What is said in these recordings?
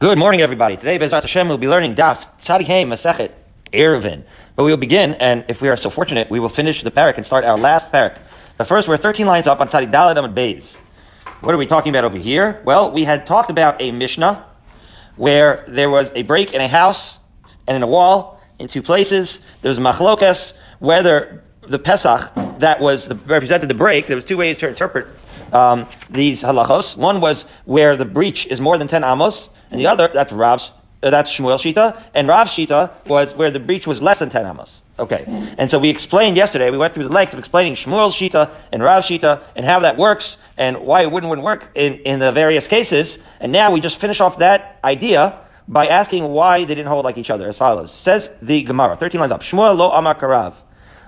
Good morning, everybody. Today, Bezrat Hashem, we'll be learning Daf Tzadikei Masechet Eruvin. But we will begin, and if we are so fortunate, we will finish the parak and start our last parak. But first, we're 13 lines up on Tzadik Dalad Amad Beis. What are we talking about over here? Well, we had talked about a Mishnah where there was a break in a house and in a wall in two places. There was machlokas whether the Pesach that was the, represented the break. There was two ways to interpret um, these halachos. One was where the breach is more than 10 amos, and the other, that's Rav's, uh, that's Shmuel Shita, and Rav Shita was where the breach was less than 10 amos. Okay. And so we explained yesterday, we went through the lengths of explaining Shmuel Shita and Rav Shita and how that works and why it wouldn't, wouldn't work in, in the various cases. And now we just finish off that idea by asking why they didn't hold like each other as follows. Says the Gemara, 13 lines up. Shmuel lo amar karav.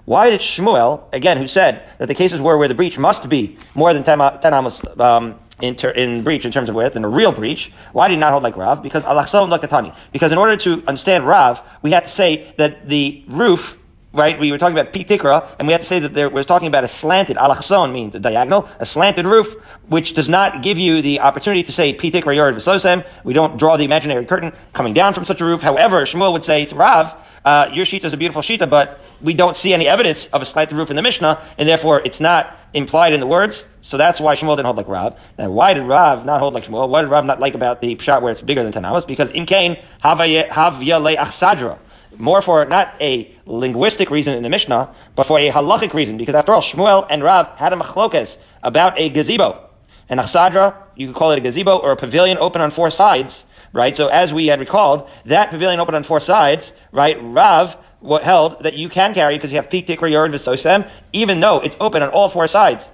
Why did Shmuel, again, who said that the cases were where the breach must be more than 10, 10 amos, um, in, ter- in breach in terms of width, in a real breach. Why did he not hold like Rav? Because Alachson Lakatani. Because in order to understand Rav, we had to say that the roof right? We were talking about pitikra, and we had to say that there, we're talking about a slanted, alachson means a diagonal, a slanted roof, which does not give you the opportunity to say pitikra yard v'sosem. We don't draw the imaginary curtain coming down from such a roof. However, Shmuel would say to Rav, uh, your sheet is a beautiful shita, but we don't see any evidence of a slanted roof in the Mishnah, and therefore it's not implied in the words. So that's why Shmuel didn't hold like Rav. Now, why did Rav not hold like Shmuel? Why did Rav not like about the shot where it's bigger than 10 amos? Because imkain havya le achsadra more for not a linguistic reason in the Mishnah, but for a halachic reason. Because after all, Shmuel and Rav had a machlokas about a gazebo. An achsadra, you could call it a gazebo or a pavilion open on four sides, right? So as we had recalled, that pavilion open on four sides, right? Rav held that you can carry because you have peak tikra yard v'sosem, even though it's open on all four sides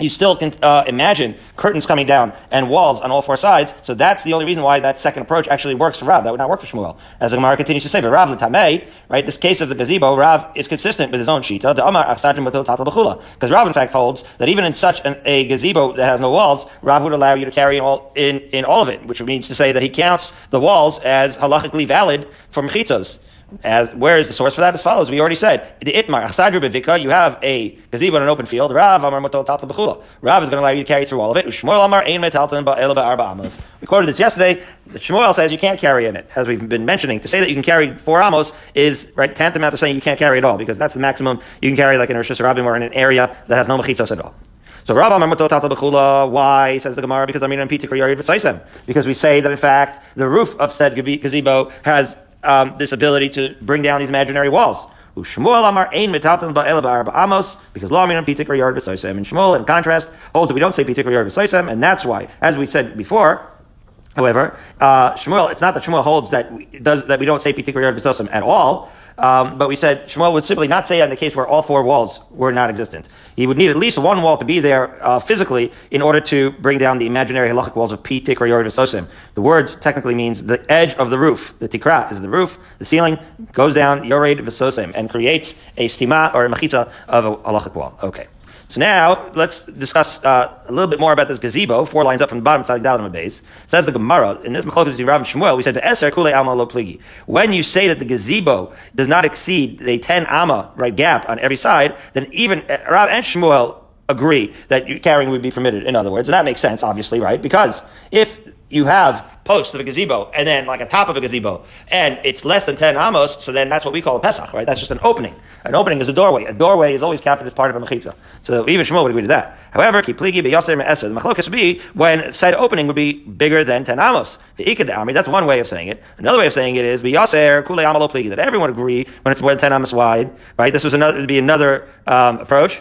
you still can uh, imagine curtains coming down and walls on all four sides. So that's the only reason why that second approach actually works for Rav. That would not work for Shmuel. As the Gemara continues to say, but Rav l'tamei, right? This case of the gazebo, Rav is consistent with his own shita. Because Rav in fact holds that even in such an, a gazebo that has no walls, Rav would allow you to carry in all in, in all of it, which means to say that he counts the walls as halachically valid for mechitzas. As, where is the source for that? As follows. We already said the itmar achsadru bevika. You have a gazebo in an open field. Rav amar motel talta b'chula. Rav is going to allow you to carry through all of it. Ushmuel amar ein metaltan ba'ela ba'arba amos. We quoted this yesterday. Shmuel says you can't carry in it, as we've been mentioning. To say that you can carry four amos is right tantamount to saying you can't carry at all, because that's the maximum you can carry, like in a Hashanah or in an area that has no mechitzos at all. So Rav Amar Tata B'chula, why, says the Gemara, because I mean Because we say that in fact the roof of said gazebo has um, this ability to bring down these imaginary walls. Because Law Minan Pitik Yard V'Soisem. And Shmuel, in contrast, holds that we don't say Pitik Yard V'Soisem, and that's why, as we said before, However, uh, Shmuel, it's not that Shmuel holds that we, does, that we don't say Pitik Yard V'Soisem at all. Um, but we said Shmuel would simply not say in the case where all four walls were not existent. He would need at least one wall to be there uh, physically in order to bring down the imaginary halachic walls of P, Tikra, Yored, Sosim. The words technically means the edge of the roof. The Tikra is the roof. The ceiling goes down Yored, Sosim and creates a stima or a machita of a halachic wall. Okay. So now let's discuss uh, a little bit more about this gazebo. Four lines up from the bottom side of Dalim base. Says the Gemara in this Mechlokas Rav Shmuel. We said the Eser Kule Alma Lo Pligi. When you say that the gazebo does not exceed the ten Amma right gap on every side, then even uh, Rav and Shmuel agree that carrying would be permitted. In other words, and that makes sense, obviously, right? Because if you have posts of a gazebo and then like a top of a gazebo and it's less than 10 amos, so then that's what we call a Pesach, right? That's just an opening. An opening is a doorway. A doorway is always counted as part of a mechitza. So even Shmuel would agree to that. However, kipligi beyaser me'eser. The machlokas would be when said opening would be bigger than 10 amos. The ikad that's one way of saying it. Another way of saying it is beyaser kule amalo pligi, that everyone agree when it's more than 10 amos wide, right? This was another, would be another um, approach.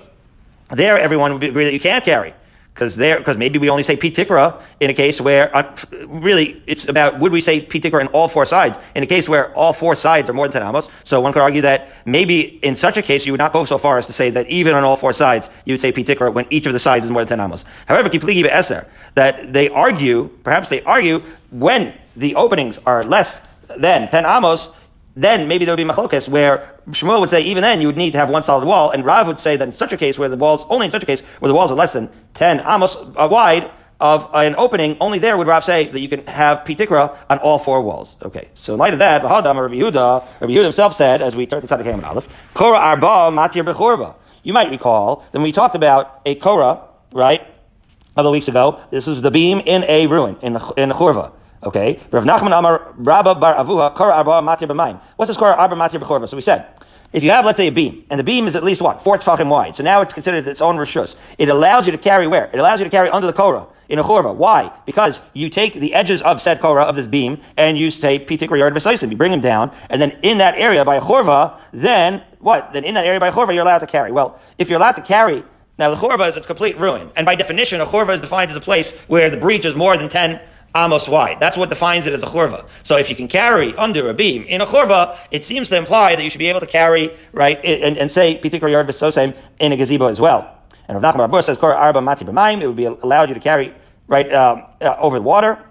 There, everyone would agree that you can't carry because there, because maybe we only say pitikra in a case where uh, really it's about would we say pitikra in all four sides in a case where all four sides are more than ten amos. So one could argue that maybe in such a case you would not go so far as to say that even on all four sides you would say pitikra when each of the sides is more than ten amos. However, kipligi be'eser that they argue, perhaps they argue when the openings are less than ten amos then maybe there would be machlokes where Shmuel would say even then you would need to have one solid wall, and Rav would say that in such a case where the walls only in such a case where the walls are less than ten amos uh, wide of an opening, only there would Rav say that you can have pitikra on all four walls. Okay, so in light of that, Bahadam Rabbi Yehuda, Rabbi Yehuda himself said, as we turn to Tzaddik and Aleph, Korah Arba Matir Bechorba. You might recall that we talked about a Korah, right, a couple of weeks ago. This was the beam in a ruin in the in the Churva Okay, Rav Nachman Amar Rabba Bar Avuha Kora Arba Matir B'Mayim. What's this Kora Arba Matir B'Chorva? So we said, if you have, let's say, a beam, and the beam is at least what? Four tefachim wide. So now it's considered its own rishus. It allows you to carry where? It allows you to carry under the Korah in a chorva. Why? Because you take the edges of said korah of this beam and you say pitik yard v'saisim. You bring them down, and then in that area by a chorva, then what? Then in that area by a chorva, you're allowed to carry. Well, if you're allowed to carry, now the chorva is a complete ruin, and by definition, a chorva is defined as a place where the breach is more than ten amos wide. That's what defines it as a chorva. So if you can carry under a beam in a chorva, it seems to imply that you should be able to carry right and, and say pitik yard v'sosem in a gazebo as well. And Rav Nachman Rabur says, Kor arba mati it would be allowed you to carry right um, uh, over the water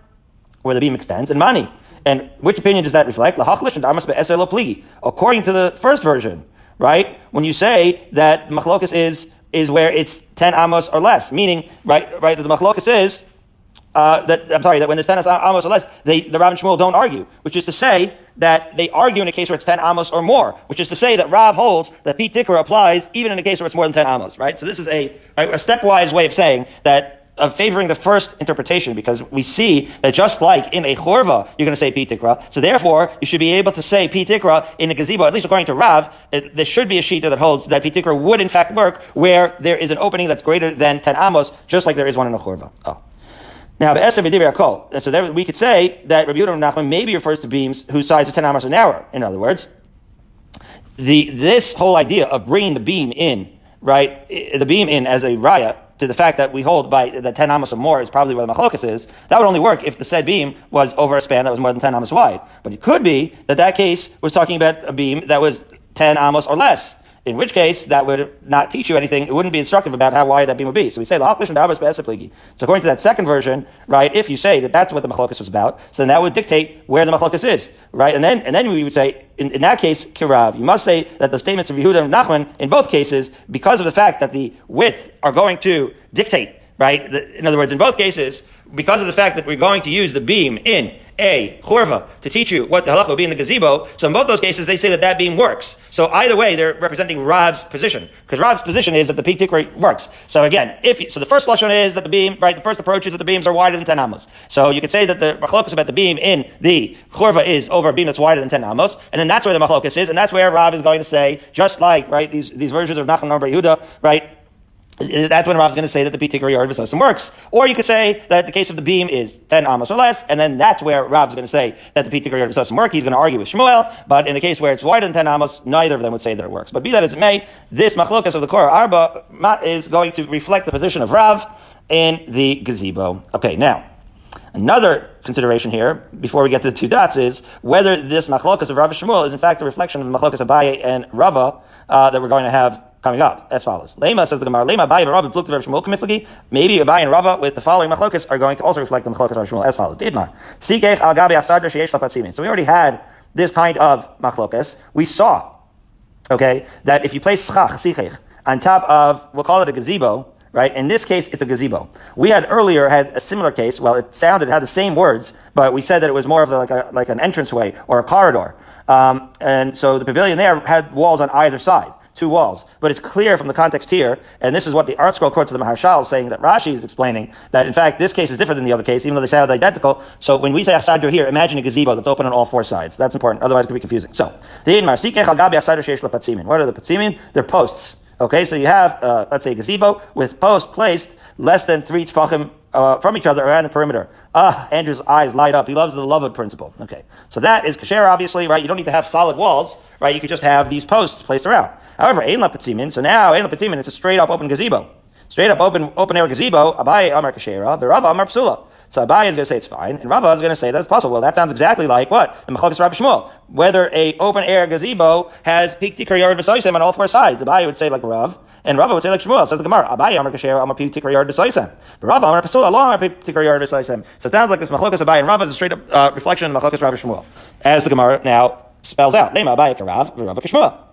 where the beam extends, and money. And which opinion does that reflect? La Haqhlish and Damas be according to the first version, right? When you say that machlokas is is where it's ten amos or less, meaning right, right, that the machlokas is uh, that I'm sorry that when there's ten amos or less, they, the Rav and Shmuel don't argue, which is to say that they argue in a case where it's ten amos or more, which is to say that Rav holds that Pete Tikra applies even in a case where it's more than ten amos, right? So this is a, a stepwise way of saying that of favoring the first interpretation because we see that just like in a chorva, you're going to say pitikra. So therefore, you should be able to say pitikra in a gazebo, at least according to Rav, it, there should be a shita that holds that pitikra would in fact work where there is an opening that's greater than 10 amos, just like there is one in a chorva. Oh. Now, so there, we could say that Rabbi Yehuda Nachman maybe refers to beams whose size of 10 amos are narrower. In other words, the, this whole idea of bringing the beam in, right, the beam in as a raya, to the fact that we hold by the 10 amos or more is probably where the machlokas is, that would only work if the said beam was over a span that was more than 10 amos wide. But it could be that that case was talking about a beam that was 10 amos or less in which case that would not teach you anything. It wouldn't be instructive about how wide that beam would be. So we say So according to that second version, right, if you say that that's what the machlokas was about, so then that would dictate where the machlokas is, right? And then and then we would say in, in that case, kirav, you must say that the statements of Yehuda and Nachman in both cases, because of the fact that the width are going to dictate, right? In other words, in both cases, because of the fact that we're going to use the beam in a chorva to teach you what the halacha will be in the gazebo. So in both those cases, they say that that beam works. So either way, they're representing Rav's position because Rav's position is that the peak tikra works. So again, if you, so, the first lashon is that the beam, right? The first approach is that the beams are wider than ten amos. So you could say that the machlokas about the beam in the chorva is over a beam that's wider than ten amos, and then that's where the machlokas is, and that's where Rav is going to say, just like right these these versions of Nachman Bar Yehuda, right? That's when Rav's going to say that the Pitikar Yard Visosim works. Or you could say that the case of the beam is 10 amos or less, and then that's where Rav's going to say that the Pitikar Yard Visosim work. He's going to argue with Shmuel, but in the case where it's wider than 10 amos, neither of them would say that it works. But be that as it may, this machlokas of the Korah Arba is going to reflect the position of Rav in the gazebo. Okay, now, Another consideration here, before we get to the two dots, is whether this machlokas of Rav Shmuel is in fact a reflection of the machlokas of Abaye and Rava uh, that we're going to have coming up as follows. Lema says the Gemara, Lema Abaye and Rava fluked Rav Shmuel kamiflagi. Maybe Abaye and Rava with the following machlokas are going to also reflect the machlokas of Shmuel as follows. Didmar. Sikech al gabi asadra sheyesh lapatzimin. So we already had this kind of machlokas. We saw, okay, that if you place schach, sikech, on top of, we'll call it a gazebo, right? In this case, it's a gazebo. We had earlier had a similar case. Well, it sounded, it had the same words, but we said that it was more of like a, like an entranceway or a corridor. Um, and so the pavilion there had walls on either side two walls. But it's clear from the context here, and this is what the ArtScroll quotes of the Maharshal saying that Rashi is explaining, that in fact this case is different than the other case, even though they sound identical. So when we say asadr here, imagine a gazebo that's open on all four sides. That's important, otherwise it could be confusing. So, what are the patzimin? They're posts. Okay, so you have, uh, let's say, a gazebo with posts placed less than three tefachim uh, from each other around the perimeter. Ah, Andrew's eyes light up. He loves the love of principle. Okay, so that is kasher, obviously, right? You don't need to have solid walls, right? You could just have these posts placed around. However, Ein Lapatzimin, so now Ein Lapatzimin, it's a straight up open gazebo. Straight up open open air gazebo, Abaye Amar Kashera, the Rava Amar Psula. So Abaye is going to say it's fine, and Rava is going to say that it's possible. Well, that sounds exactly like what? The Mechalikas Rabbi Shmuel. Whether a open air gazebo has peak tikar yard v'soisem on all four sides. Abaye would say like Rav, and Rava would say like Shmuel. Says the Gemara, Abaye Amar Kasher Amar peak tikar yard v'soisem. But Rava Amar Psula, Allah Amar peak tikar yard v'soisem. So it sounds like this Mechalikas Abaye and Rava is a straight up uh, reflection of the Mechalikas Rabbi Shmuel. As the Gemara now spells out. Lema Abaye Karav, Rava Kashmuel.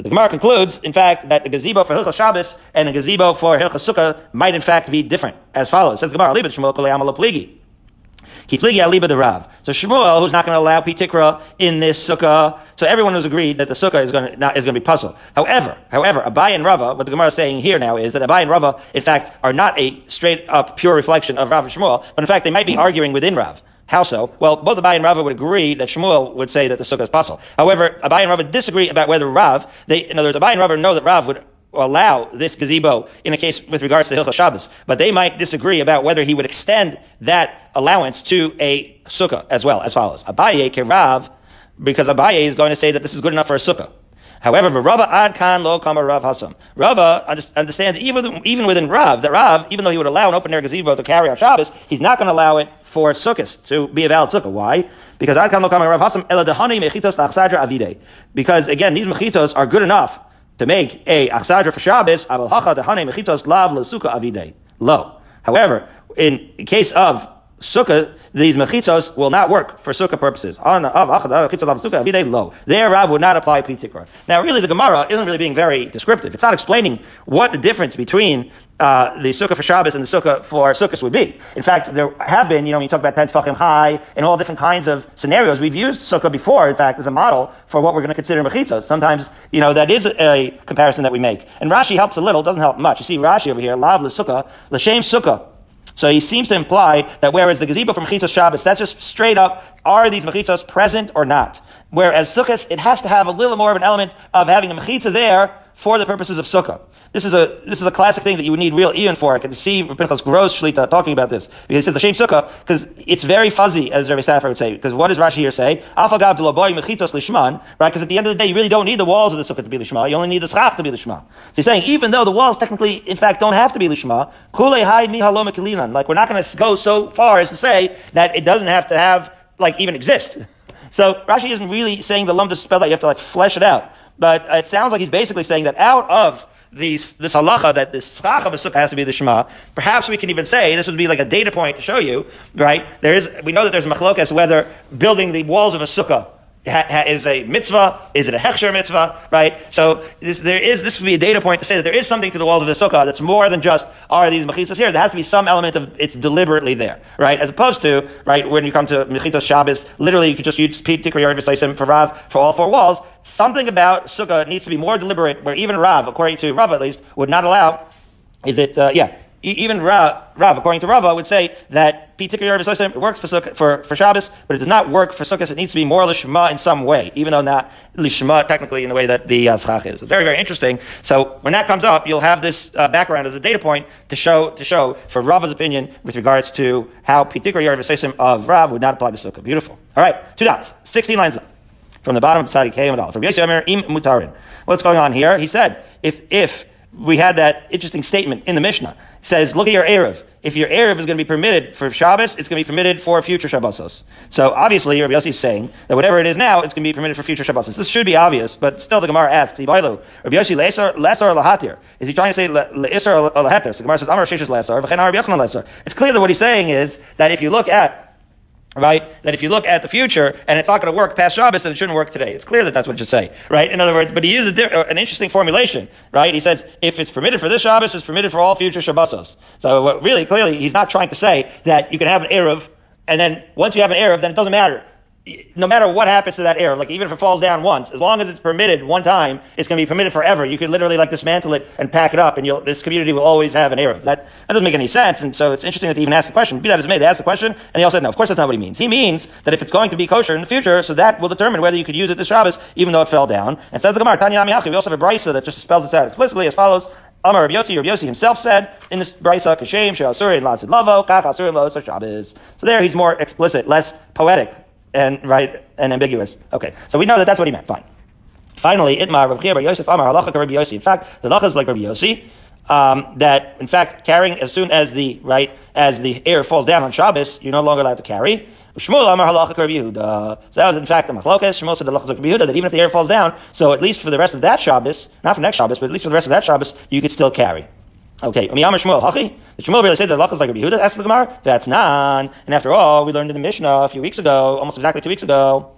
But the Gemara concludes, in fact, that the gazebo for Hilchas Shabbos and the gazebo for Hilchas Sukkah might in fact be different, as follows. Says Gemara, Libet Shmuel Kolei Amal Pligi. Kipligi de Rav. So Shmuel, who's not going to allow Pitikra in this sukkah, so everyone who's agreed that the sukkah is going to not, is going to be puzzled. However, however, Abai and Rava, what the Gemara is saying here now is that Abai and Rava, in fact, are not a straight up pure reflection of Rav and Shmuel, but in fact they might be arguing within Rav. How so? Well, both Abai and Rava would agree that Shmuel would say that the sukkah is possible. However, Abai and Rava disagree about whether Rav, they, in other words, Abai and Rava know that Rav would allow this gazebo in a case with regards to Hilchah Shabbos, but they might disagree about whether he would extend that allowance to a sukkah as well, as follows. Abaye can Rav, because Abaye is going to say that this is good enough for a sukkah. However, Rava ad kan lo kama Rav Hasam. Rava understands even even within Rav that Rav, even though he would allow an open air gazebo to carry on Shabbos, he's not going to allow it for sukkahs to be a valid sukkah. Why? Because ad kan lo kama Rav Hasam eladahani mechitos lachsadra avide. Because again, these mechitos are good enough to make a achsadra for Shabbos. Aval hacha dehane mechitos lav lesukkah avide. Low. However, in case of sukkah, these mechitzos will not work for sukkah purposes. There, Rav would not apply pitikra. Now, really, the Gemara isn't really being very descriptive. It's not explaining what the difference between uh, the sukkah for Shabbos and the sukkah for sukkahs would be. In fact, there have been, you know, when you talk about 10 tefachim high and all different kinds of scenarios, we've used sukkah before, in fact, as a model for what we're going to consider mechitzos. Sometimes, you know, that is a comparison that we make. And Rashi helps a little, doesn't help much. You see Rashi over here, lav l'sukkah, l'shem sukkah. So he seems to imply that whereas the gazebo from Mechitzos Shabbos, that's just straight up, are these Mechitzos present or not? Whereas Sukkot, it has to have a little more of an element of having a Mechitza there for the purposes of Sukkah. This is a this is a classic thing that you would need real Ian for. I can see Pinchas Gross Shlita talking about this. Because he says the shame sukkah because it's very fuzzy, as Rabbi Safar would say. Because what does Rashi here say? Mechitos lishman, right? Because at the end of the day, you really don't need the walls of the sukkah to be lishma. You only need the schach to be lishma. So he's saying even though the walls technically, in fact, don't have to be lishma, Like we're not going to go so far as to say that it doesn't have to have like even exist. So Rashi isn't really saying the lump to spell that you have to like flesh it out. But it sounds like he's basically saying that out of these, this halacha that the schach of a sukkah has to be the shema. Perhaps we can even say this would be like a data point to show you, right? There is, we know that there's a machlokas whether building the walls of a sukkah is a mitzvah? Is it a hechsher mitzvah? Right? So this, there is this would be a data point to say that there is something to the walls of the sukkah that's more than just are these mechitzas here. There has to be some element of it's deliberately there, right? As opposed to right when you come to mechitzas Shabbos, literally you could just use tikri yarv for Rav for all four walls. Something about sukkah needs to be more deliberate, where even Rav, according to Rav at least, would not allow. Is it? Uh, yeah even Rav, according to Rava, would say that it works for, for, for Shabbos, but it does not work for Sukkot. It needs to be more lishma in some way, even though not lishma technically in the way that the uh, schach is. Very, very interesting. So when that comes up, you'll have this uh, background as a data point to show to show for Rava's opinion with regards to how Pitikar Yarv of Rav would not apply to Sukkah. Beautiful. All right, two dots, 16 lines up. From the bottom of Sadi K and From Yosef Im Mutarin. What's going on here? He said, if if we had that interesting statement in the Mishnah. Says, look at your Erev. If your Erev is going to be permitted for Shabbos, it's going to be permitted for future Shabbosos. So obviously, Rabbi Yossi is saying that whatever it is now, it's going to be permitted for future Shabbosos. This should be obvious, but still the Gemara asks, Rabbi Yossi, lesser, lesser or lahatir? Is he trying to say leisser or lahatir? So the Gemara says, Amar Sheshes lesser, v'chen Rabbi lesser. It's clear that what he's saying is that if you look at right? That if you look at the future and it's not going to work past Shabbos, then it shouldn't work today. It's clear that that's what should say, right? In other words, but he uses an interesting formulation, right? He says if it's permitted for this Shabbos, it's permitted for all future Shabbosos. So what really, clearly, he's not trying to say that you can have an Erev, and then once you have an Erev, then it doesn't matter no matter what happens to that air, like even if it falls down once, as long as it's permitted one time, it's going to be permitted forever. You could literally like dismantle it and pack it up, and this community will always have an air. That that doesn't make any sense, and so it's interesting that they even asked the question. Be that as may, they asked the question, and they all said no. Of course, that's not what he means. He means that if it's going to be kosher in the future, so that will determine whether you could use it this Shabbos, even though it fell down. And says the Gemara, Tanya We also have a brisa that just spells this out explicitly as follows. Amar Rabbi Yossi, Rabbi Yossi himself said in this brisa, Kashem, She'asuri, and Lasid Lavo, Kach Asuri, Lo, Shabbos. So there he's more explicit, less poetic and right and ambiguous. Okay, so we know that that's what he meant. Fine. Finally, Itmar Rabbi Bar Yosef Amar Halacha Rabbi Yossi. In fact, the halacha is like Rabbi Yossi. Um, that in fact carrying as soon as the right as the air falls down on Shabbos, you're no longer allowed to carry. Shmuel Amar Halacha Rabbi Yehuda. So that was in fact the machlokas. Shmuel said the halacha Rabbi Yehuda that even if the air falls down, so at least for the rest of that Shabbos, not for next Shabbos, but at least for the rest of that Shabbos, you could still carry. Okay, Umiyamar Shmuel, Hachi? The Shmuel really said that Lachas like Rabbi Yehuda? Ask the Gemara. That's non. And after all, we learned in the Mishnah a few weeks ago, almost exactly two weeks ago,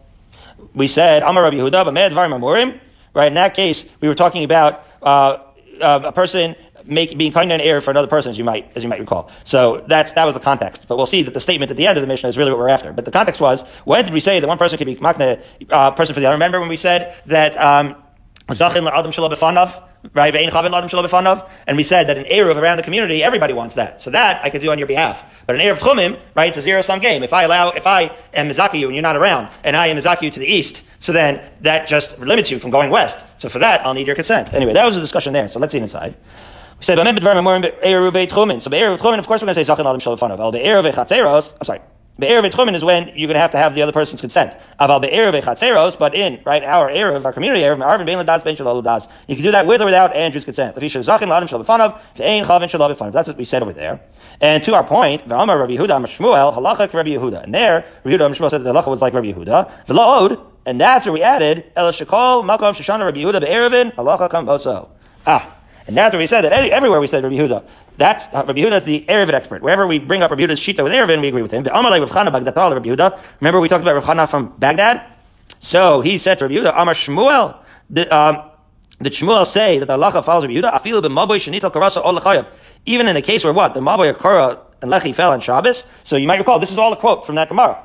we said, Amar Rabbi Yehuda, but Dvarim Amurim. Right, in that case, we were talking about uh, uh, a person make, being kind of an heir for another person, as you might as you might recall. So that's that was the context. But we'll see that the statement at the end of the Mishnah is really what we're after. But the context was when did we say that one person could be makna uh, person for the other? Remember when we said that um, Zachin Adam Shalom right? And we said that an Eruv around the community, everybody wants that. So that I could do on your behalf. But an Eruv Chumim, right, it's a zero sum game. If I allow, if I am Mizaki you and you're not around, and I am Mizaki you to the east, so then that just limits you from going west. So for that, I'll need your consent. Anyway, that was the discussion there. So let's see inside. We said, So Eruv Chumin, of course we're going to say. I'm sorry. Be'erev Tchumen is when you're going to have to have the other person's consent. Aval be'erev Chatzeros, but in, right, our Erev, our community Erev, Bein Ladas Shalal Das. You can do that with or without Andrew's consent. That's what we said over there. And to our point, V'amar Rabbi Yehuda Shmuel, halachak Rabbi Yehuda. And there, Rabbi Yehuda Shmuel said that the halacha was like Rabbi Yehuda. V'la'od, and that's where we added, El Shekol, Makom Shoshana Rabbi Yehuda be'erevin, halacha kam Ah. And that's where we said that everywhere we said Rabbi Yehuda. That's uh, Rabbi Yehuda is the Erevin expert. Wherever we bring up Rabbi Yehuda's shita with Erevin, we agree with him. Rabbi Yehuda. Remember we talked about Rav Chana from Baghdad. So he said to Rabbi Yehuda, Amar Shmuel. The, um, did Shmuel say that the halacha follows Rabbi Yehuda? Karasa. Even in the case where what the maboy kara and lechi fell on Shabbos. So you might recall this is all a quote from that Gemara.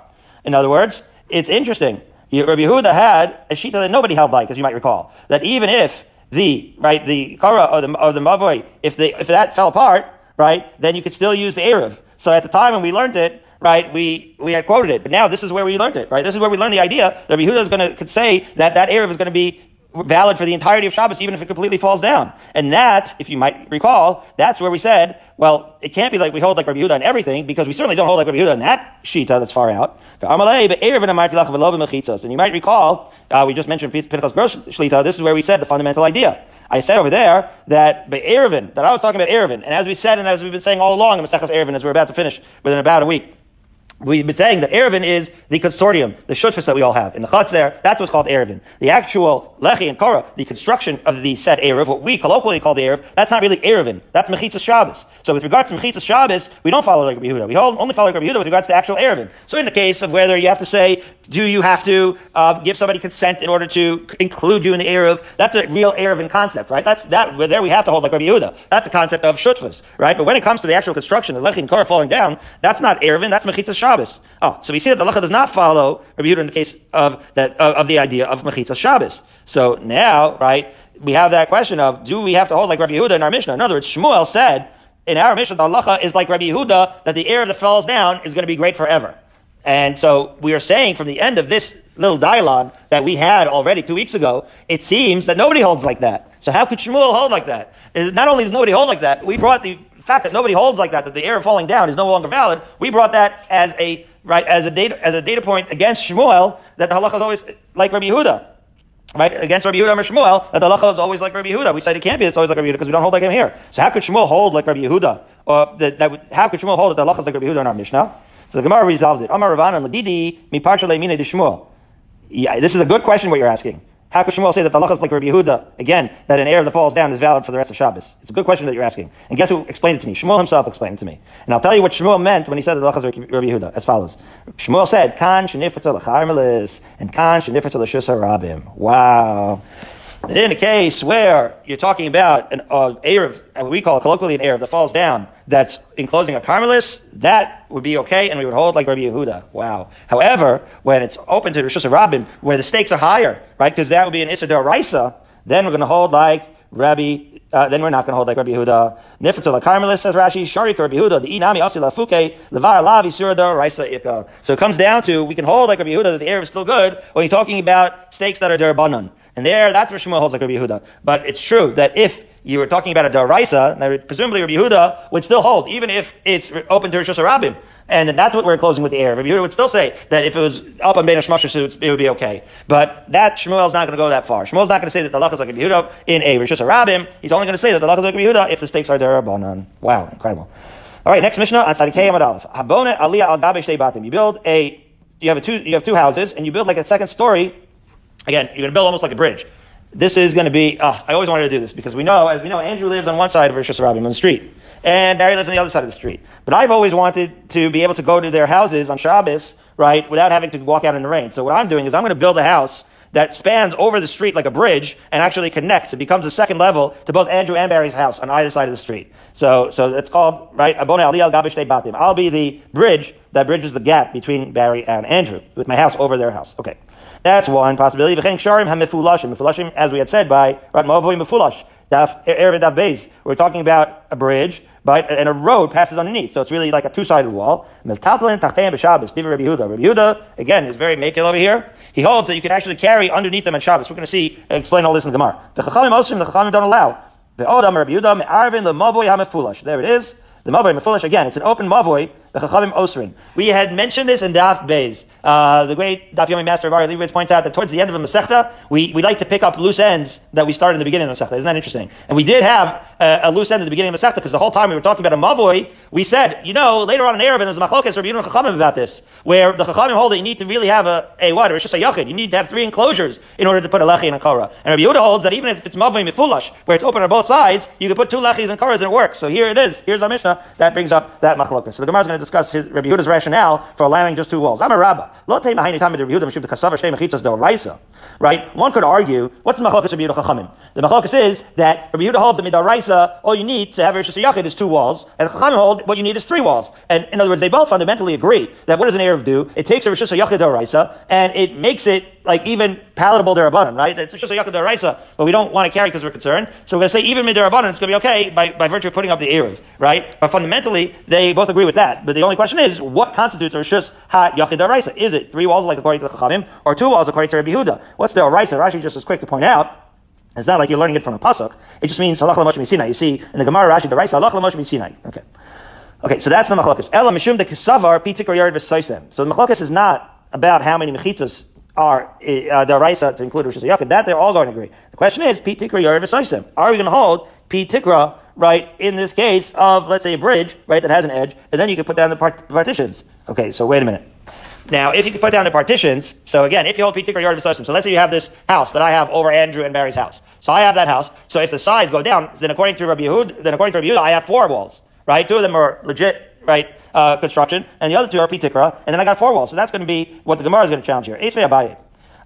In other words, it's interesting. Rabbi Yehuda had a shita that nobody held by, as you might recall. That even if the right the kara or the or the mavoy, if the if that fell apart, right, then you could still use the erev. So at the time when we learned it, right, we we had quoted it, but now this is where we learned it, right? This is where we learned the idea that Yehuda is going to could say that that erev is going to be valid for the entirety of Shabbos, even if it completely falls down. And that, if you might recall, that's where we said, well, it can't be like we hold like Rabbi Yehuda on everything, because we certainly don't hold like Rabbi Yehuda on that shita that's far out. And you might recall uh, we just mentioned Pinchas Gross Shlita. This is where we said the fundamental idea. I said over there that Erevin, that I was talking about Erevin, and as we said, and as we've been saying all along in Maseches Erevin, as we're about to finish within about a week, We've been saying that Erevin is the consortium, the shutfas that we all have. In the chutz there, that's what's called Erevin. The actual Lechi and Korah, the construction of the set Erev, what we colloquially call the Erev, that's not really Erevin. That's Mechitzas Shabbos. So with regards to Mechitzas Shabbos, we don't follow like Rabbi Yehuda. We only follow like Rabbi Yehuda with regards to actual Erevin. So in the case of whether you have to say, do you have to uh, give somebody consent in order to include you in the Erev, that's a real Erevin concept, right? That's that, there we have to hold like Rabbi Yehuda. That's a concept of shutfas, right? But when it comes to the actual construction, the Lechi and Korah falling down, that's not Erevin, that's Mechitzas Shabbos. Oh, so we see that the halacha does not follow Rabbi Yehuda in the case of that of, of the idea of mechitza Shabbos. So now, right, we have that question of do we have to hold like Rabbi Yehuda in our Mishnah? In other words, Shmuel said in our Mishnah the halacha is like Rabbi Yehuda that the air that falls down is going to be great forever. And so we are saying from the end of this little dialogue that we had already two weeks ago, it seems that nobody holds like that. So how could Shmuel hold like that? Not only does nobody hold like that, we brought the fact that nobody holds like that, that the air falling down is no longer valid, we brought that as a right, as a data, as a data point against Shmuel, that the halacha is always like Rabbi Yehuda. Right, against Rabbi Yehuda or Shmuel, that the halacha is always like Rabbi Yehuda. We said it can't be, it's always like Rabbi Yehuda because we don't hold like him here. So how could Shmuel hold like Rabbi Yehuda? Or that, that how could Shmuel hold that the halacha is like Rabbi Yehuda in our Mishnah? So the Gemara resolves it. Amar Ravan and Ladidi, mi parsha de Shmuel. Yeah, this is a good question what you're asking. How could Shmuel say that the halacha is like Rabbi Yehuda? Again, that an air that falls down is valid for the rest of Shabbos. It's a good question that you're asking. And guess who explained it to me? Shmuel himself explained it to me. And I'll tell you what Shmuel meant when he said the halacha is like Rabbi Yehuda, as follows. Shmuel said, Kan shenifetza l'charmelis, and Kan shenifetza l'shus harabim. Wow. And in a case where you're talking about an uh, what we call colloquially an Erev that falls down, that's enclosing a Carmelis, that would be okay, and we would hold like Rabbi Yehuda. Wow. However, when it's open to Rosh Rabbim, where the stakes are higher, right, because that would be an Issa Raisa, then we're going to hold like Rabbi, uh, then we're not going to hold like Rabbi Yehuda. Nifritza la Carmelis, says Rashi, Sharik Rabbi Yehuda, the Inami Asi la Fuke, Levar Lavi Surada Raisa Ika. So it comes down to, we can hold like Rabbi Yehuda that the Erev is still good when you're talking about stakes that are Derabanan. And there, that's where Shmuel holds like Rabbi Yehuda. But it's true that if you were talking about a Daraisa, presumably Rabbi Yehuda would still hold, even if it's open to Rishus Rabbim. And that's what we're closing with the air. Rabbi Yehuda would still say that if it was up on Ben Shmashah, it would be okay. But that Shmuel's not going to go that far. Shmuel's not going to say that the Lach is like Rabbi Yehuda in a Rishus Rabbim. He's only going to say that the Lach is like Rabbi Yehuda if the stakes are Darabanan. Wow, incredible. All right, next Mishnah on Sadikei Amad Aleph. Aliyah Al Gabe Batim. You build a, you have a two, you have two houses, and you build like a second story. Again, you're going to build almost like a bridge this is going to be, uh, I always wanted to do this because we know, as we know, Andrew lives on one side of Rosh Hashanah on the street, and Barry lives on the other side of the street. But I've always wanted to be able to go to their houses on Shabbos, right, without having to walk out in the rain. So what I'm doing is I'm going to build a house that spans over the street like a bridge and actually connects. It becomes a second level to both Andrew and Barry's house on either side of the street. So, so it's called, right, Abone Ali al Batim. I'll be the bridge that bridges the gap between Barry and Andrew with my house over their house. Okay. That's one possibility. As we had said by Rat Mavoi Mefulash, Daf er, er, Daf Beis. We're talking about a bridge, but and a road passes underneath, so it's really like a two-sided wall. Rabbi Yehuda. Again is very makil over here. He holds that you can actually carry underneath them on Shabbos. We're going to see explain all this in the Gemara. The Chachamim Osrim, the Chachamim don't allow. The Odam Rabbi Yehuda Me'arvin LeMavoy HaMefulash. There it is. The Mavoy Mefulash again. It's an open Mavoy the Chachavim Osrin. We had mentioned this in Daf Beis. Uh, the great Daf Yomi master of Ari Leibowitz points out that towards the end of the Masechta, we, we like to pick up loose ends that we started in the beginning of the Masechta. Isn't that interesting? And we did have uh, a loose end at the beginning of the Masechta because the whole time we were talking about a Mavoy, we said, you know, later on in Arab, there's a Machlokas or Yidun Chachamim about this, where the Chachamim hold that you need to really have a, a what? Or it's just a Yachid. You need to have three enclosures in order to put a Lechi and a Korah. And Rabbi Yehuda holds that even if it's Mavoy Mifulash, where it's open on both sides, you can put two Lechis and Korahs and it works. So here it is. Here's our Mishnah that brings up that Machlokas. So the Gemara is going to discuss his, Rabbi Yehuda's rationale for allowing just two walls. I'm a rabba. Right? One could argue, what's the machlokas of Yehuda Chachamim? The machlokas is that Rabbi Yehuda holds that midaraisa, all you need to have Rishus Yachid is two walls, and Chachamim hold what you need is three walls. And in other words, they both fundamentally agree that what does an Erev do? It takes a Rishus Yachid daraisa, and it makes it like even palatable derabanan, right? It's a Yachid daraisa, but we don't want to carry because we're concerned. So we're going to say even midarabanan, it's going to be okay by, by virtue of putting up the Erev, right? But fundamentally, they both agree with that. But the only question is, what constitutes a Rishus Ha Yachid daraisa? Is it three walls like according to the Chachamim, or two walls according to Rabbi Yehuda? What's the daraisa? Rashi just is quick to point out. It's not like you're learning it from a pasuk. It just means halach l'mosh Sinai. You see in the Gemara Rashi the Raisa halach l'mosh Sinai. Okay. Okay, so that's the machlokas. Ela mishum de kisavar pitik or yard. So the machlokas is not about how many mechitzas are uh, the Raisa to include Rosh Hashanah. That they're all going to agree. The question is, P tikra yard. Are we going to hold P tikra right in this case of let's say a bridge right that has an edge, and then you can put down the part- partitions. Okay, so wait a minute. Now, if you could put down the partitions, so again, if you hold particular yard system, so let's say you have this house that I have over Andrew and Barry's house. So I have that house. So if the sides go down, then according to Rabbi Yehud, then according to Rabbi Yehud, I have four walls, right? Two of them are legit, right, uh, construction, and the other two are pitikra, and then I got four walls. So that's going to be what the Gemara is going to challenge here. Esvei Abaye.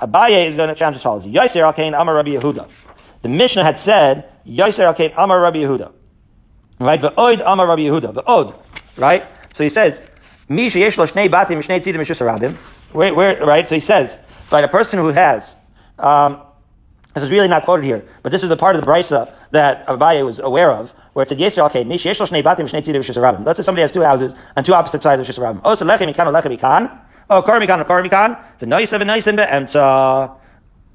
Abaye is going to challenge as follows. Yaiser Alkain Amar Rabbi Yehuda. The Mishnah had said, Yaiser Alkain Amar Rabbi Yehuda. Right? The V'od Amar Rabbi Yehuda. V'od. Right? So he says, Where, where, right? So he says, right, a person who has, um, this is really not quoted here, but this is the part of the brisa that Abaye was aware of, where it said, Yes, okay, mi sheyesh lo shnei batim. Let's say somebody has two houses on two opposite sides of mishus rabim. Oh, so lechem mikan, lechem mikan. Oh, kar mikan, kar mikan. V'noisa v'noisa be'emtza.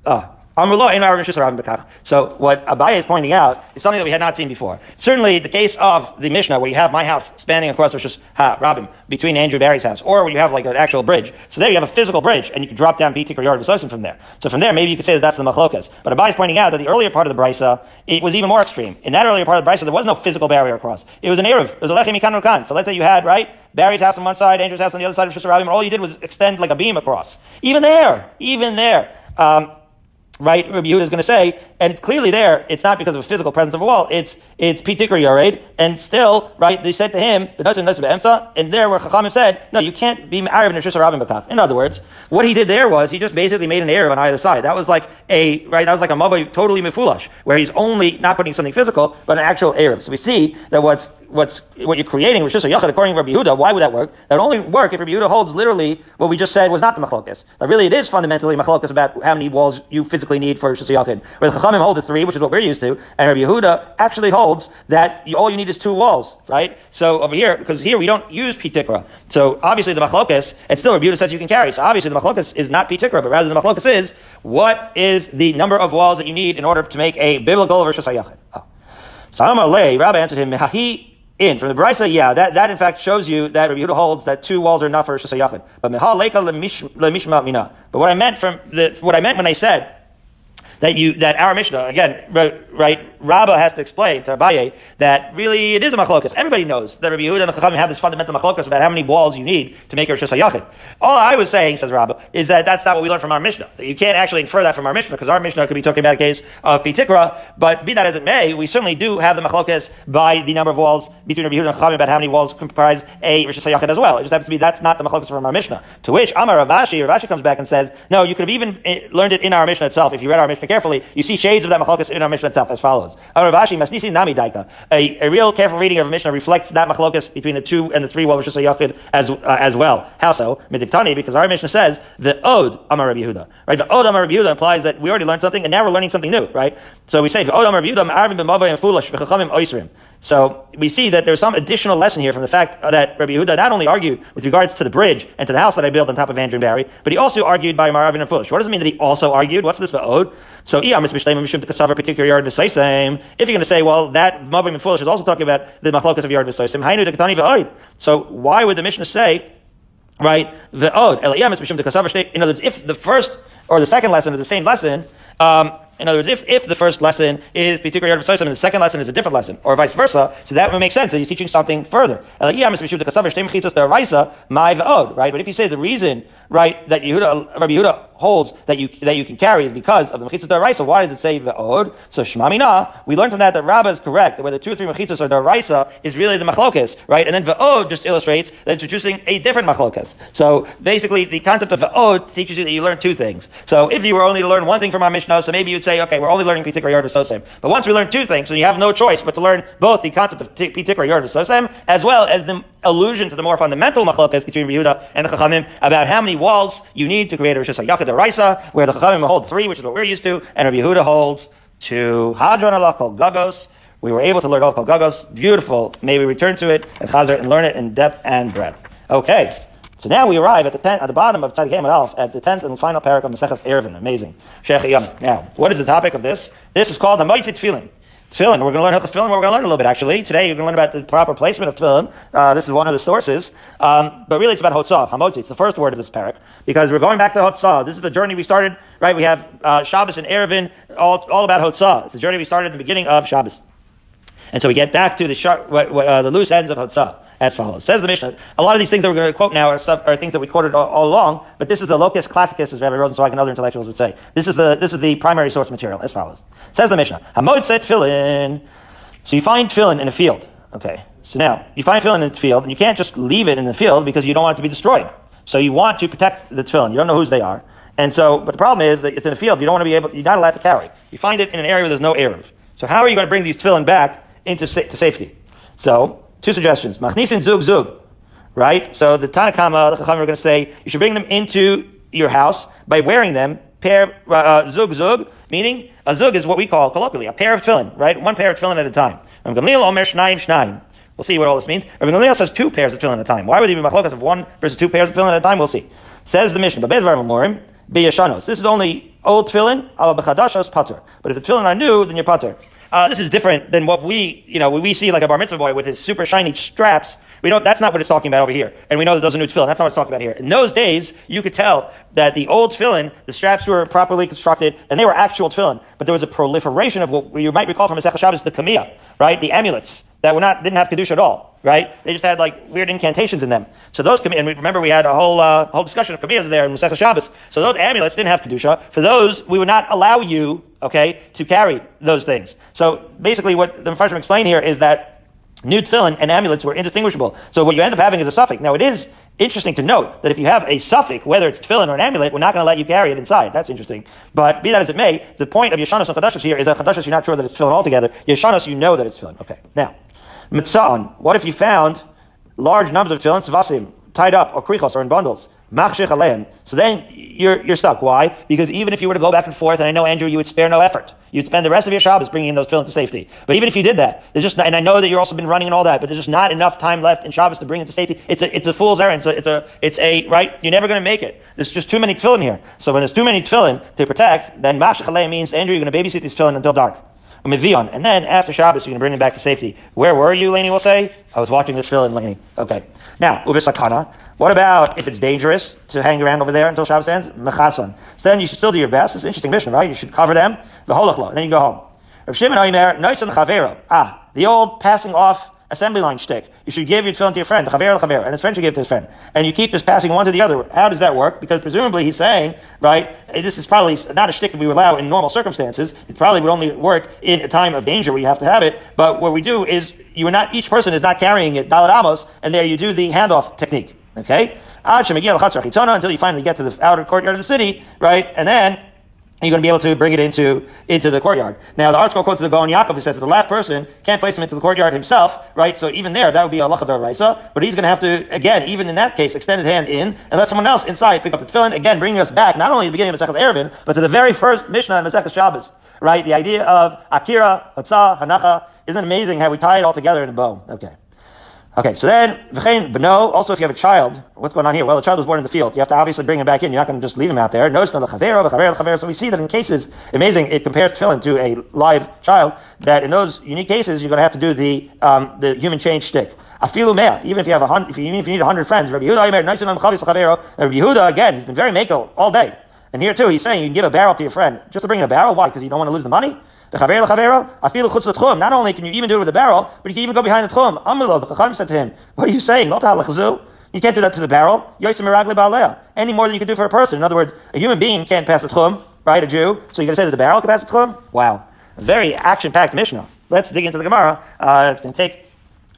Ah, so what Abaye is pointing out is something that we had not seen before. Certainly, the case of the Mishnah, where you have my house spanning across Rosh Ha Rabim between Andrew Barry's house, or where you have like an actual bridge. So there you have a physical bridge, and you can drop down Bitik or Yard from there. So from there, maybe you could say that that's the Machlokas. But Abaye is pointing out that the earlier part of the Brisa, it was even more extreme. In that earlier part of the Brisa, there was no physical barrier across. It was an Erev. It was a Lechem Ikan Kan. So let's say you had, right, Barry's house on one side, Andrew's house on the other side of Rosh Rabim, all you did was extend like a beam across. Even there, even there. Um, right? Rabbi Yehuda is going to say, and it's clearly there. It's not because of a physical presence of a wall. It's it's pitikri yared, and still, right? They said to him, and there where Chachamim said, no, you can't be ma'ariv in Rabin Bakach. In other words, what he did there was he just basically made an error on either side. That was like a right. That was like a mavai totally mifulash, where he's only not putting something physical, but an actual error. So we see that what's what's what you're creating, is a yachid according to Rabbi Yehuda. Why would that work? That would only work if Rabbi Yehuda holds literally what we just said was not the machlokas. That really it is fundamentally machlokas about how many walls you physically need for Rishus Yachid. Where the Chachamim hold the three, which is what we're used to, and Rabbi Yehuda actually holds that you, all you need is two walls, right? So over here, because here we don't use pitikra. So obviously the machlokas, and still Rabbi Yehuda says you can carry. So obviously the machlokas is not pitikra, but rather the machlokas is what is the number of walls that you need in order to make a biblical Rishus Yachid. Oh. So Rabbi answered him, in. From the Brisa, yeah, that, that in fact shows you that Rabbi Yehuda holds that two walls are enough for Rosh Yachid. But But what I meant from the, what I meant when I said that you that our Mishnah again, right? Rabbah has to explain to Abaye that really it is a machlokas. Everybody knows that Rabbi Yehuda and the Chachamim have this fundamental machlokas about how many walls you need to make a Rosh. All I was saying, says Rabbah, is that that's not what we learned from our Mishnah. That you can't actually infer that from our Mishnah because our Mishnah could be talking about a case of Pitikra. But be that as it may, we certainly do have the machlokas by the number of walls between Rabbi Yehuda and Chachamim about how many walls comprise a Rosh as well. It just happens to be that's not the machlokas from our Mishnah. To which Amar Ravashi, Ravashi comes back and says, no, you could have even eh, learned it in our Mishnah itself if you read our Mishnah carefully, you see shades of that machlokas in our Mishnah itself as follows. A, real careful reading of a Mishnah reflects that machlokas between the two and the three well Rishus Yachid as uh, as well. How so? Midiktani, because our Mishnah says the Od Amar Rabbi Yehuda. Right? The Od Amar Rabbi Yehuda implies that we already learned something and now we're learning something new, right? So we say the Od Amar Rabbi Yehuda Arvin b'mavay and foolish v'chachamim oisrim. So we see that there's some additional lesson here from the fact that Rabbi Yehuda not only argued with regards to the bridge and to the house that I built on top of Andrew and Barry, but he also argued by Maravin and Foolish. What does it mean that he also argued? What's this Ode? So if you're going to say, well, that Mavim and Foolish is also talking about the machlokas of Yard V'Saisim, so why would the Mishnah say, right, the Ode? In other words, if the first or the second lesson is the same lesson, um, in other words, if, if the first lesson is Pitikar Yard and the second lesson is a different lesson, or vice versa, so that would make sense that he's teaching something further. Right? But if you say the reason, right, that Yehuda, Rabbi Yehuda holds that you that you can carry is because of the mechitzas daraisa. Why does it say ve'od? So shmamina, we learn from that that Rabbah is correct. That whether two or three mechitzas are daraisa is really the machlokas, right? And then ve'od just illustrates that it's introducing a different machlokas. So basically, the concept of ve'od teaches you that you learn two things. So if you were only to learn one thing from our Mishnah, so maybe you'd say, okay, we're only learning pitikra yard sosem. But once we learn two things, so you have no choice but to learn both the concept of pitikra yard sosem as well as the allusion to the more fundamental machlokas between Yehuda and the Chachamim about how many walls you need to create a Rishas HaYachid Raisa, where the Chachamim hold three, which is what we're used to, and Rabbi Yehuda holds two. Hadron Allah called Gagos. We were able to learn all called Gagos. Beautiful. May we return to it and Chazer and learn it in depth and breadth. Okay. So now we arrive at the tenth, at the bottom of Tzadik Alf, at the tenth and final parak of Maseches Erevin. Amazing. Sheikh Now, what is the topic of this? This is called the Motzi Tefillin. Tefillin. We're going to learn Hilchas Tefillin. We're going to learn a little bit actually. Today you're going to learn about the proper placement of Tefillin. Uh, this is one of the sources. Um, but really it's about Hotzah, Hamotzi. It's the first word of this parak. Because we're going back to Hotzah. This is the journey we started, right? We have uh, Shabbos and Erevin, all, all about Hotzah. It's the journey we started at the beginning of Shabbos. And so we get back to the, sharp, uh, the loose ends of Hotzah as follows. Says the Mishnah. A lot of these things that we're going to quote now are stuff are things that we quoted all, all along, but this is the locus classicus, as Rabbi Rosenzweig and other intellectuals would say. This is the this is the primary source material as follows. Says the Mishnah. Hamod set tefillin. So you find tefillin in a field. Okay. So now, you find tefillin in the field, and you can't just leave it in the field because you don't want it to be destroyed. So you want to protect the tefillin. You don't know whose they are. And so, but the problem is that it's in a field. You don't want to be able, you're not allowed to carry. You find it in an area where there's no Erev. So how are you going to bring these tefillin back into sa- to safety? So, two suggestions. Machnisin zug zug. Right? So the Tanakama, the Chacham are going to say, you should bring them into your house by wearing them pair, uh, zug zug, meaning a zug is what we call colloquially a pair of tefillin, right? One pair of tefillin at a time. We'll see what all this means. Rabbi Gamliel says two pairs of tefillin at a time. Why would there be machlokas of one versus two pairs of tefillin at a time? We'll see. Says the Mishnah, This is only old tefillin, ala b'chadashos pater. But if the tefillin are new, then you're pater. Uh, this is different than what we, you know, we see like a bar mitzvah boy with his super shiny straps. We don't, that's not what it's talking about over here. And we know that those are new tefillin. That's not what it's talking about here. In those days, you could tell that the old tefillin, the straps were properly constructed, and they were actual tefillin. But there was a proliferation of what you might recall from Masechah Shabbos, the kamiyah, right? The amulets that were not, didn't have kedusha at all, right? They just had like weird incantations in them. So those, and remember we had a whole, uh, whole discussion of kamiyahs there in Masechah Shabbos. So those amulets didn't have kedusha. For those, we would not allow you okay, to carry those things. So basically what the Mepharshim explain here is that new tefillin and amulets were indistinguishable. So what you end up having is a suffix. Now it is interesting to note that if you have a suffix, whether it's tefillin or an amulet, we're not going to let you carry it inside. That's interesting. But be that as it may, the point of Yeshanos and Chadashos here is that Chadashos you're not sure that it's tefillin altogether. Yeshanos you know that it's tefillin. Okay. Now, Mitza'on, what if you found large numbers of tefillin, Savasim, tied up, or krichos, or in bundles? So then you're, you're stuck. Why? Because even if you were to go back and forth, and I know, Andrew, you would spare no effort. You'd spend the rest of your Shabbos bringing in those tefillin to safety. But even if you did that, there's just, not, and I know that you've also been running and all that, but there's just not enough time left in Shabbos to bring it to safety. It's a, it's a fool's errand. So it's a, it's a, right? You're never going to make it. There's just too many tefillin here. So when there's too many tefillin to protect, then mashachalei means, Andrew, you're going to babysit these tefillin until dark. And then after Shabbos, going to bring them back to safety. Where were you, Laney will say? I was watching this tefillin, Laney. Okay. Now, ubisakana. What about if it's dangerous to hang around over there until Shabbos ends? Mechasan. So then you should still do your best. It's an interesting mission, right? You should cover them, the holachlo, and then you go home. Rav Shimon Oimer, Noisan Chavero. Ah, the old passing off assembly line shtick. You should give your tefillin to your friend, chaver chaver, and his friend should give it to his friend. And you keep just passing one to the other. How does that work? Because presumably he's saying, right, eh, this is probably not a shtick that we would allow in normal circumstances. It probably would only work in a time of danger where you have to have it. But what we do is, you are not, each person is not carrying it, dalat amos, and there you do the handoff technique. Okay? until you finally get to the outer courtyard of the city, right? And then you're going to be able to bring it into into the courtyard. Now, the ArtScroll quotes the Gaon Yaakov who says that the last person can't place him into the courtyard himself, right? So even there, that would be a lachadar raisa, but he's going to have to, again, even in that case, extend his hand in and let someone else inside pick up the tefillin, again, bringing us back not only to the beginning of Masechah Erevin, but to the very first Mishnah in Masechah Shabbos, right? The idea of Akira, Hatzah, Hanacha. Isn't it amazing how we tie it all together in a bow? Okay. Okay, so then, v'chein b'no, also if you have a child, what's going on here? Well, the child was born in the field. You have to obviously bring him back in. You're not going to just leave him out there. Notice the chavero, the chavero, So we see that in cases, amazing, it compares tefillin to a live child, that in those unique cases, you're going to have to do the, um, the human change stick. Afilu mea, even if you have a hundred, if you, even if you need a hundred friends, Rabbi Yehuda, Rabbi Yehuda, again, he's been very makel all day. And here too, he's saying you can give a barrel to your friend just to bring in a barrel. Why? Because you don't want to lose the money? Not only can you even do it with a barrel, but you can even go behind the tchum. Amilo, the Chacham said to him, What are you saying? Not halachazu. You can't do that to the barrel. Any more than you can do for a person. In other words, a human being can't pass the tchum, right? A Jew. So you're going to say that the barrel can pass the tchum? Wow. Very action-packed Mishnah. Let's dig into the Gemara. Uh, it's going to take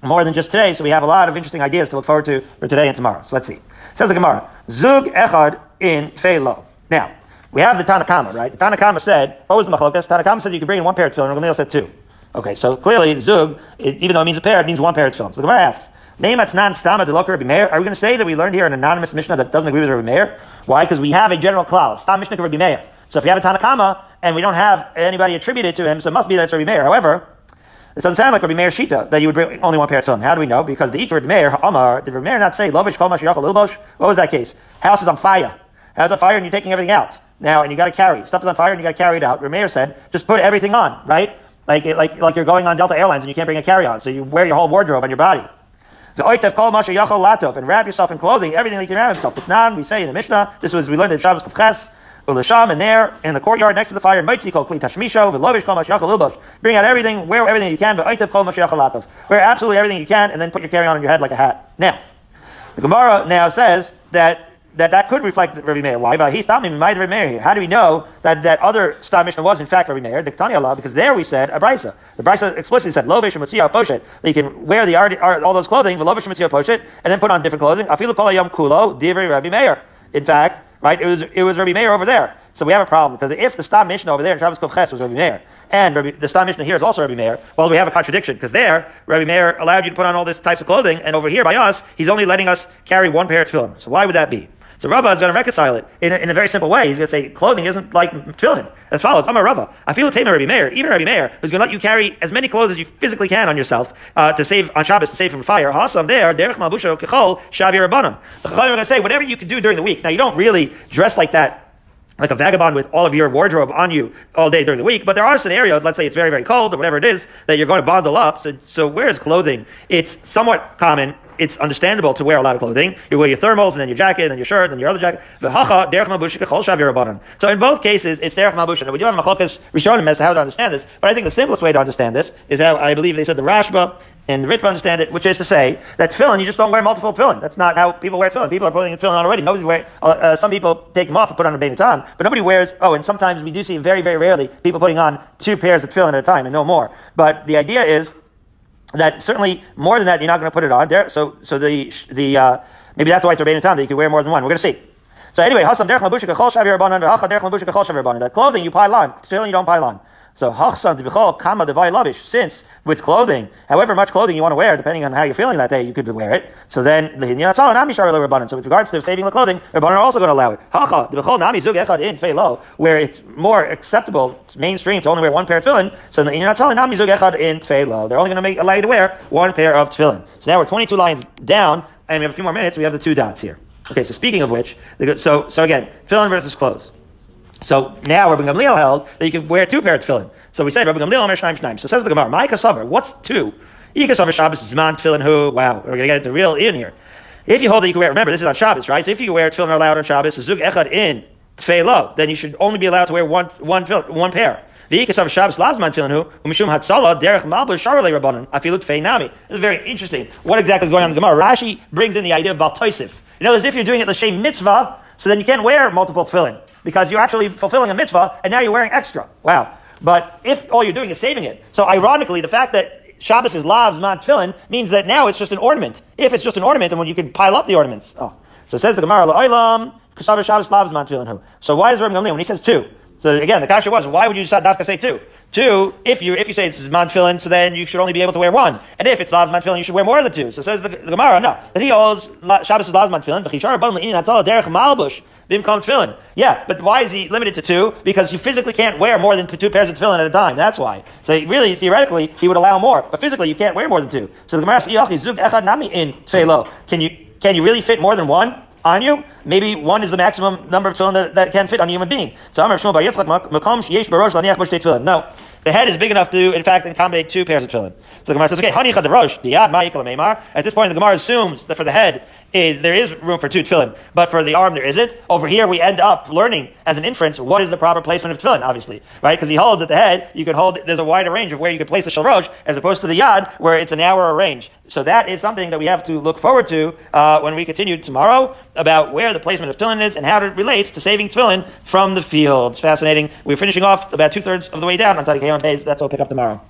more than just today, so we have a lot of interesting ideas to look forward to for today and tomorrow. So let's see. Says the Gemara, Zug echad in felo. Now, we have the Tanakama, right? The Tanakama said, what was the machlokas? Tanakama said you could bring in one pair of tefillin, and Gamaliel said two. Okay, so clearly, zug, it, even though it means a pair, it means one pair of tefillin. So the Gemara asks, Neimat's non stama de Rabbi Meir. Are we going to say that we learned here an anonymous Mishnah that doesn't agree with Rabbi Meir? Why? Because we have a general cloud. Stam Mishnah Rabbi Meir. So if you have a Tanakama and we don't have anybody attributed to him, so it must be that it's Rabbi Meir. However, it doesn't sound like Rabbi Meir Shita that you would bring only one pair of tefillin. How do we know? Because the Ikar Rabbi Meir, Amar, did Rabbi Meir not say, Lovish Kol Mashiyach? What was that case? House is on fire. House on fire and you're taking everything out now, and you got to carry stuff is on fire, and you got to carry it out. Your mayor said, just put everything on, right? Like like like you're going on Delta Airlines and you can't bring a carry on, so you wear your whole wardrobe on your body. The oitev kol masha yachol latov and wrap yourself in clothing, everything that you can wrap yourself. Not. We say in the Mishnah. This was we learned in Shabbos Kufches. Ulasham and there in the courtyard next to the fire, Motzi called Kli Tashmisho, Velovish kol Mashiach Lubosh. Bring out everything, wear everything you can, but Oitev kol Mashiach Latov. Wear absolutely everything you can, and then put your carry on on your head like a hat. Now, the Gemara now says that that that could reflect the Rabbi Meir. Why? But he stopped me Rabbi Meir here. How do we know that that other Stam Mishnah was in fact Rabbi Meir? Diktani Allah, because there we said a brisa. The brisa explicitly said lo v'shematziyah poshet that you can wear the all those clothing lo v'shematziyah poshet and then put on different clothing. Afilu kol yom kulo divrei Rabbi Meir. In fact, right, it was it was Rabbi Meir over there. So we have a problem because if the Stam Mishnah over there in Shabbos Ches was Rabbi Meir, and Rabbi, the Stam Mishnah here is also Rabbi Meir, well, we have a contradiction because there, Rabbi Meir allowed you to put on all this types of clothing, and over here by us, he's only letting us carry one pair of tefillin. So why would that be? So Rava is going to reconcile it in a, in a very simple way. He's going to say clothing isn't like tefillin. As follows: I'm a Rava. I feel a Tamer Rabbi Meir, even Rabbi Meir, who's going to let you carry as many clothes as you physically can on yourself uh, to save on Shabbos to save from fire. Hasam there, derech malbusha kechol shavir rabbanim. The Chachamim are going to say whatever you can do during the week. Now you don't really dress like that like a vagabond with all of your wardrobe on you all day during the week. But there are scenarios, let's say it's very, very cold or whatever it is, that you're going to bundle up. So, so where's clothing? It's somewhat common it's understandable to wear a lot of clothing. You wear your thermals and then your jacket and your shirt and your other jacket. So in both cases, it's derech malbush. And we do have machlokas rishonim as to how to understand this, but I think the simplest way to understand this is how I believe they said the Rashba and the Ritva understand it, which is to say that tefillin, you just don't wear multiple tefillin. That's not how people wear tefillin. People are putting tefillin on already. Nobody's wearing, uh, uh, some people take them off and put on a Rabbeinu Tam, but nobody wears, oh, and sometimes we do see very, very rarely people putting on two pairs of tefillin at a time and no more. But the idea is that certainly more than that, you're not going to put it on there. So, so the, the, uh, maybe that's why it's Rabbeinu Tam that you can wear more than one. We're going to see. So anyway, Hasam derech mabushik kachol shavi rabbanon, hacha derech mabushik kachol shavi rabbanon. That clothing you pile on, still you don't pile on. So hachsan tibichol kama devai lavish. Since with clothing, however much clothing you want to wear, depending on how you're feeling that day, you could wear it. So then. So with regards to saving the clothing, rabbanon are also going to allow it. Where it's more acceptable, mainstream to only wear one pair of tefillin. So in fei They're only going to make allow you to wear one pair of tefillin. So now we're 22 lines down, and we have a few more minutes. We have the two dots here. Okay, so speaking of which, so so again, tefillin versus clothes. So now Rabbi Gamliel held that you could wear two pairs of tefillin. So we said Rabbi Gamliel Omer. So says the Gemara, Ma'ika Savar, what's two? Ika Savar Shabbos Zman Tefillin Who? Wow, we're gonna get into real in here. If you hold that you can wear, remember this is on Shabbos, right? So if you wear tefillin allowed on Shabbos, Zug Echad in Tefillah, then you should only be allowed to wear one one one pair. This is very interesting. What exactly is going on in the Gemara? Rashi brings in the idea of Baltoisif. You know, as if you're doing it the same mitzvah, so then you can't wear multiple tefillin because you're actually fulfilling a mitzvah and now you're wearing extra. Wow. But if all you're doing is saving it, so ironically, the fact that Shabbos is lavs, not tefillin, means that now it's just an ornament. If it's just an ornament, then when you can pile up the ornaments. Oh. So says the Gemara, Shabbos lavs, man tefillin. So why does Rabbi Gamliel, when he says two, So again, the kasha was, why would you dafka say two? Two, if you if you say it's Zman Tefillin, so then you should only be able to wear one. And if it's Lazman Tefillin, you should wear more than two. So says the, the Gemara, no. That he holds Shabbos is Lazman Tefillin, v'chishar bon le'in hatzal derech malbush, bimkom Tefillin. Yeah, but why is he limited to two? Because you physically can't wear more than two pairs of Tefillin at a time. That's why. So really, theoretically, he would allow more. But physically, you can't wear more than two. So the Gemara says, zug echad nami in tefillo. Can you, can you really fit more than one? on you. Maybe one is the maximum number of tefillin that, that can fit on a human being. So Amar Shmuel Bar Yitzchak Makom Yesh Barosh Laniach Bush Tefillin. No, the head is big enough to, in fact, accommodate two pairs of tefillin. So the Gemara says, okay, Hanicha the Rosh, Diad Ma'ikal Meimar. At this point, the Gemara assumes that for the head, is there is room for two tefillin, but for the arm there isn't. Over here, we end up learning as an inference what is the proper placement of tefillin, obviously, right? Because he holds at the head, you could hold. There's a wider range of where you could place the shel rosh as opposed to the yad, where it's a narrower range. So that is something that we have to look forward to uh, when we continue tomorrow about where the placement of tefillin is and how it relates to saving tefillin from the fields. Fascinating. We're finishing off about two thirds of the way down on Tzadik That's what we'll pick up tomorrow.